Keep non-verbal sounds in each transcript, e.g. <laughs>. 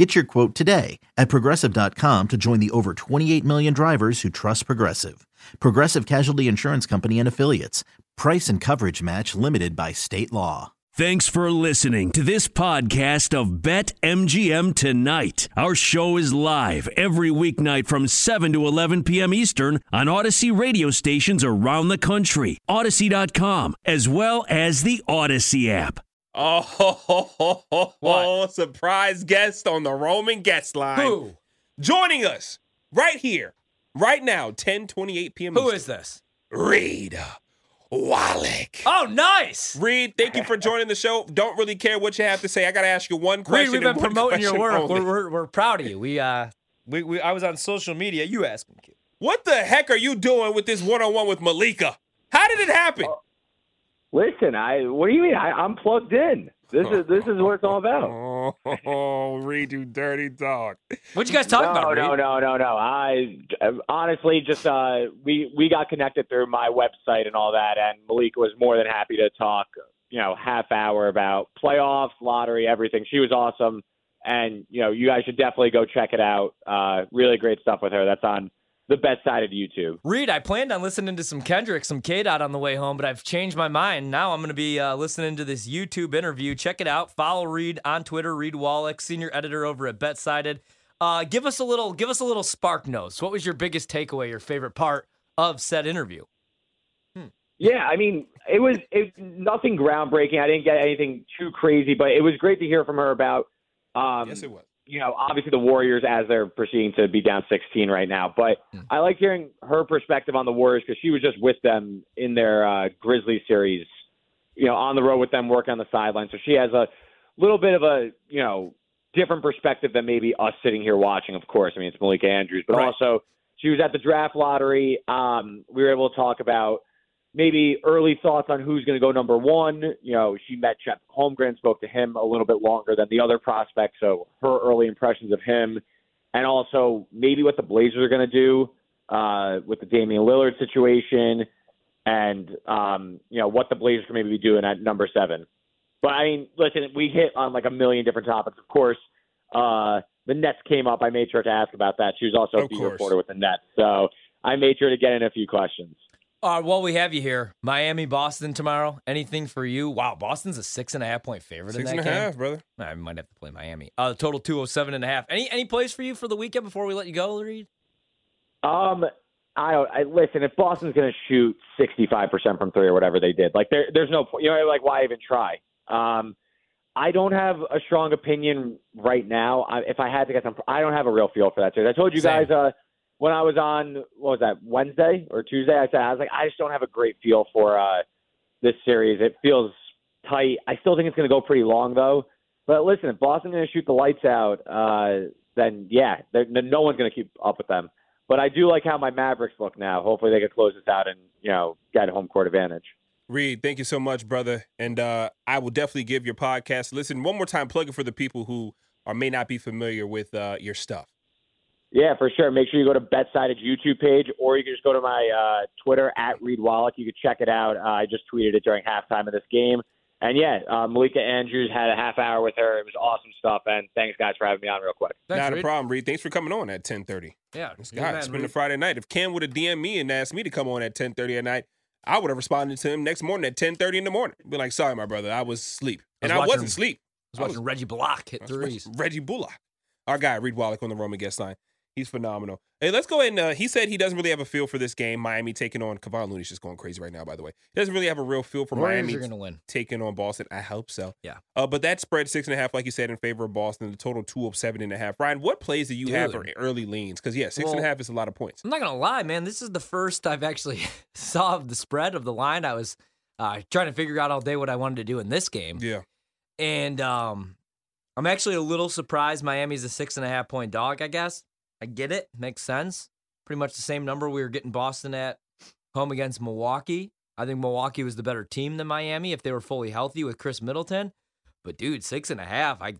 Get your quote today at progressive.com to join the over 28 million drivers who trust Progressive. Progressive Casualty Insurance Company and Affiliates. Price and coverage match limited by state law. Thanks for listening to this podcast of Bet MGM Tonight. Our show is live every weeknight from 7 to 11 p.m. Eastern on Audacy radio stations around the country, Audacy.com, as well as the Audacy app. Oh, ho, ho, ho, ho, What? surprise guest on the Roman guest line. Who? Joining us right here, right now, 10 28 p.m. Who Eastern. is this? Reed Wallach. Oh, nice. Reed, thank you for joining the show. Don't really care what you have to say. I got to ask you one Reed, question. we've been promoting your question work. We're, we're, we're proud of you. We uh, we, we I was on social media. You asked me. What the heck are you doing with this one on one with Malika? How did it happen? Listen, I what do you mean? I, I'm plugged in. This is this is what it's all about. <laughs> Oh, Reed, you dirty dog. What'd you guys talking no, about? no, Reed? no, no, no. I honestly just uh, we we got connected through my website and all that, and Malik was more than happy to talk. You know, half hour about playoffs, lottery, everything. She was awesome, and you know, you guys should definitely go check it out. Uh, really great stuff with her. That's on the best side of YouTube. Reed, I planned on listening to some Kendrick, some K Dot on the way home, but I've changed my mind. Now I'm going to be uh, listening to this YouTube interview. Check it out. Follow Reed on Twitter, Reed Wallach, senior editor over at BetSided. Uh, give us a little, give us a little spark notes. What was your biggest takeaway, your favorite part of said interview? Yeah, I mean, it was it nothing groundbreaking. I didn't get anything too crazy, but it was great to hear from her about. Um, Yes, it was. You know, obviously the Warriors as they're proceeding to be down 16 right now. But I like hearing her perspective on the Warriors because she was just with them in their uh, Grizzlies series, you know, on the road with them, working on the sideline. So she has a little bit of a, you know, different perspective than maybe us sitting here watching, of course. I mean, it's Malika Andrews, but Right. also she was at the draft lottery. Um, we were able to talk about maybe early thoughts on who's going to go number one. You know, she met Chet Holmgren, spoke to him a little bit longer than the other prospects, so her early impressions of him, and also maybe what the Blazers are going to do uh, with the Damian Lillard situation, and um, you know what the Blazers can maybe be doing at number seven. But I mean, listen, we hit on like a million different topics. Of course, uh, the Nets came up. I made sure to ask about that. She was also a beat reporter with the Nets, so I made sure to get in a few questions. Uh, while we have you here, Miami, Boston tomorrow. Anything for you? Wow, Boston's a six and a half point favorite Six in and that a game. half, brother. I might have to play Miami. Uh, total 207 and a half. Any any plays for you for the weekend before we let you go, Reed? Um, I don't. I listen. If Boston's going to shoot sixty-five percent from three or whatever they did, like there, there's no point. You know, like why even try? Um, I don't have a strong opinion right now. I, if I had to get some, I don't have a real feel for that series. I told you Same. guys uh, when I was on what was that Wednesday or Tuesday. I said I was like I just don't have a great feel for uh, this series. It feels tight. I still think it's going to go pretty long though. But listen, if Boston's going to shoot the lights out, uh, then yeah, no one's going to keep up with them. But I do like how my Mavericks look now. Hopefully they can close this out and you know get a home court advantage. Reed, thank you so much, brother. And uh, I will definitely give your podcast. Listen, one more time, plug it for the people who are may not be familiar with uh, your stuff. Yeah, for sure. Make sure you go to BetSided's YouTube page, or you can just go to my uh, Twitter at Reed Wallach. You can check it out. Uh, I just tweeted it during halftime of this game. And yeah, uh, Malika Andrews had a half hour with her. It was awesome stuff. And thanks, guys, for having me on real quick. Thanks, not a problem, Reed. Thanks for coming on at 1030. Yeah, This you're guy, the it's man, been a Friday night. If Ken would have DM'd me and asked me to come on at 1030 at night, I would have responded to him next morning at 1030 in the morning. Be like, sorry, my brother, I was asleep. I was And I, wasn't asleep. I was watching Reggie Block hit I threes. Reggie Bullock. Our guy, Reed Wallach on the Roman guest line. He's phenomenal. Hey, let's go ahead and uh, he said he doesn't really have a feel for this game. Miami taking on Kevon Looney's just going crazy right now, by the way. He doesn't really have a real feel for Warriors Miami are to win. taking on Boston. I hope so. Yeah. Uh, but that spread six and a half, like you said, in favor of Boston. The total two of seven and a half. Ryan, what plays do you have for early leans? Because yeah, six and a half is a lot of points. I'm not going to lie, man. This is the first I've actually <laughs> saw the spread of the line. I was uh, trying to figure out all day what I wanted to do in this game. Yeah. And um, I'm actually a little surprised Miami's a six and a half point dog, I guess. I get it. Makes sense. Pretty much the same number we were getting Boston at home against Milwaukee. I think Milwaukee was the better team than Miami if they were fully healthy with Khris Middleton. But dude, six and a half, I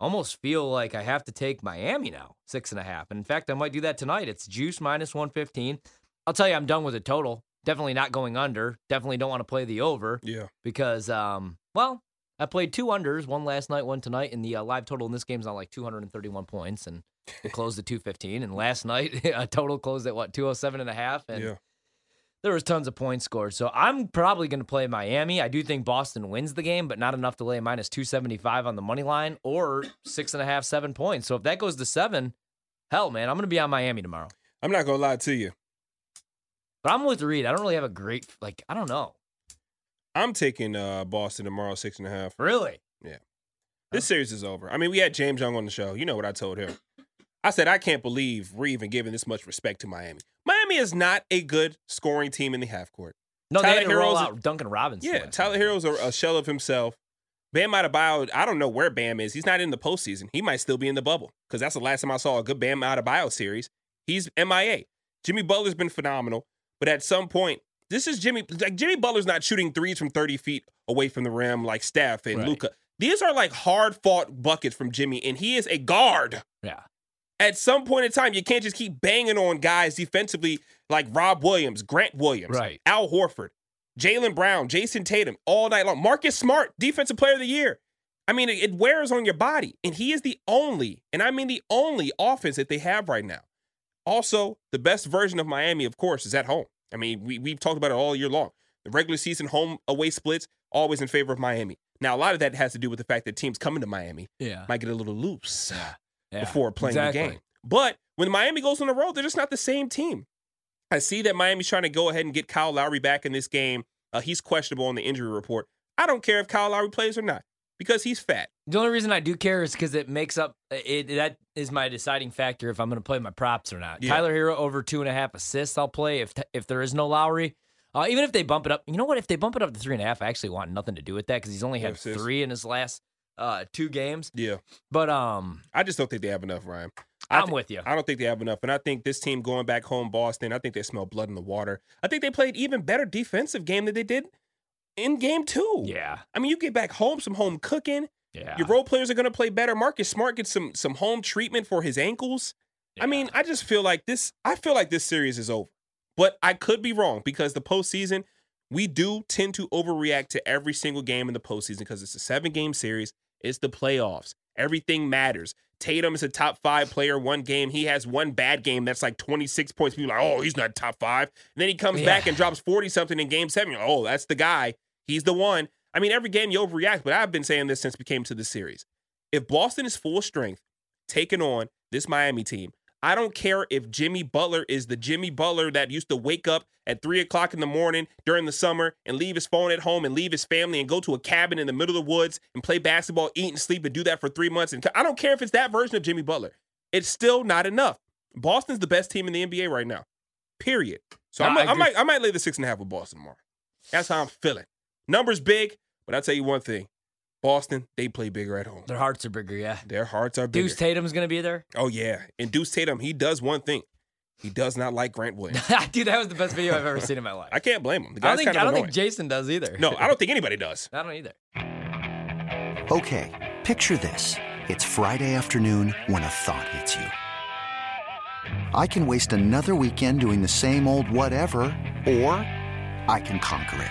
almost feel like I have to take Miami now, six and a half. And in fact, I might do that tonight. It's juice minus 115. I'll tell you, I'm done with the total. Definitely not going under. Definitely don't want to play the over Yeah. because, um, well, I played two unders, one last night, one tonight, and the uh, live total in this game is on like 231 points and closed at 215. And last night, <laughs> a total closed at what, 207 and a half? And yeah. there was tons of points scored. So I'm probably going to play Miami. I do think Boston wins the game, but not enough to lay minus 275 on the money line or six and a half, seven points. So if that goes to seven, hell, man, I'm going to be on Miami tomorrow. I'm not gonna lie to you. But I'm with Reed. I don't really have a great, like, I don't know. I'm taking uh, Boston tomorrow, six and a half. Really? Yeah this series is over. I mean, we had James Young on the show. You know what I told him. I said, I can't believe we're even giving this much respect to Miami. Miami is not a good scoring team in the half court. No, Tyler they had to roll Herro's- out Duncan Robinson. Yeah, Tyler. Herro's a, a shell of himself. Bam Adebayo, I don't know where Bam is. He's not in the postseason. He might still be in the bubble because that's the last time I saw a good Bam Adebayo series. He's MIA. Jimmy Butler's been phenomenal, but at some point, this is Jimmy. Like Jimmy Butler's not shooting threes from 30 feet away from the rim like Steph and Right. Luka. These are like hard fought buckets from Jimmy, and he is a guard. Yeah. At some point in time, you can't just keep banging on guys defensively like Rob Williams, Grant Williams, Right. Al Horford, Jaylen Brown, Jayson Tatum, all night long. Marcus Smart, Defensive Player of the Year. I mean, it, it wears on your body. And he is the only, and I mean the only offense that they have right now. Also, the best version of Miami, of course, is at home. I mean, we, we've talked about it all year long. The regular season home away splits, always in favor of Miami. Now, a lot of that has to do with the fact that teams coming to Miami Yeah. might get a little loose Yeah. before playing exactly. the game. But when Miami goes on the road, they're just not the same team. I see that Miami's trying to go ahead and get Kyle Lowry back in this game. Uh, he's questionable on the injury report. I don't care if Kyle Lowry plays or not because he's fat. The only reason I do care is because it makes up it. That is my deciding factor if I'm going to play my props or not. Yeah. Tyler Herro over two and a half assists. I'll play if if there is no Lowry. Uh, even if they bump it up, you know what? If they bump it up to three and a half, I actually want nothing to do with that because he's only had three in his last uh, two games. Yeah. But um, I just don't think they have enough, Ryan. I I'm thi- with you. I don't think they have enough. And I think this team going back home, Boston, I think they smell blood in the water. I think they played even better defensive game than they did in game two. Yeah, I mean, you get back home, some home cooking. yeah. Your role players are going to play better. Marcus Smart gets some some home treatment for his ankles. I mean, I just feel like this. I feel like this series is over, but I could be wrong because the postseason we do tend to overreact to every single game in the postseason because it's a seven game series. It's the playoffs. Everything matters. Tatum is a top five player. One game he has one bad game that's like 26 points. People are like, oh, he's not top five. And then he comes Yeah. back and drops 40 something in game seven. You're like, oh, that's the guy. He's the one. I mean, every game you overreact, but I've been saying this since we came to the series. If Boston is full strength, taking on this Miami team, I don't care if Jimmy Butler is the Jimmy Butler that used to wake up at three o'clock in the morning during the summer and leave his phone at home and leave his family and go to a cabin in the middle of the woods and play basketball, eat and sleep, and do that for three months. And I don't care if it's that version of Jimmy Butler. It's still not enough. Boston's the best team in the NBA right now. Period. So No, I'm, I I, might I might lay the six and a half with Boston tomorrow. That's how I'm feeling. Numbers big, but I'll tell you one thing. Boston, they play bigger at home. Their hearts are bigger. Yeah. Their hearts are bigger. Deuce Tatum's going to be there. Oh yeah, and Deuce Tatum, he does one thing. He does not like Grant Williams. <laughs> Dude, that was the best video I've ever seen in my life. I can't blame him. The I guy's don't think kind I don't annoying. think Jayson does either. no, I don't <laughs> think anybody does. I don't either. Okay, picture this. It's Friday afternoon when a thought hits you. I can waste another weekend doing the same old whatever, or I can conquer it.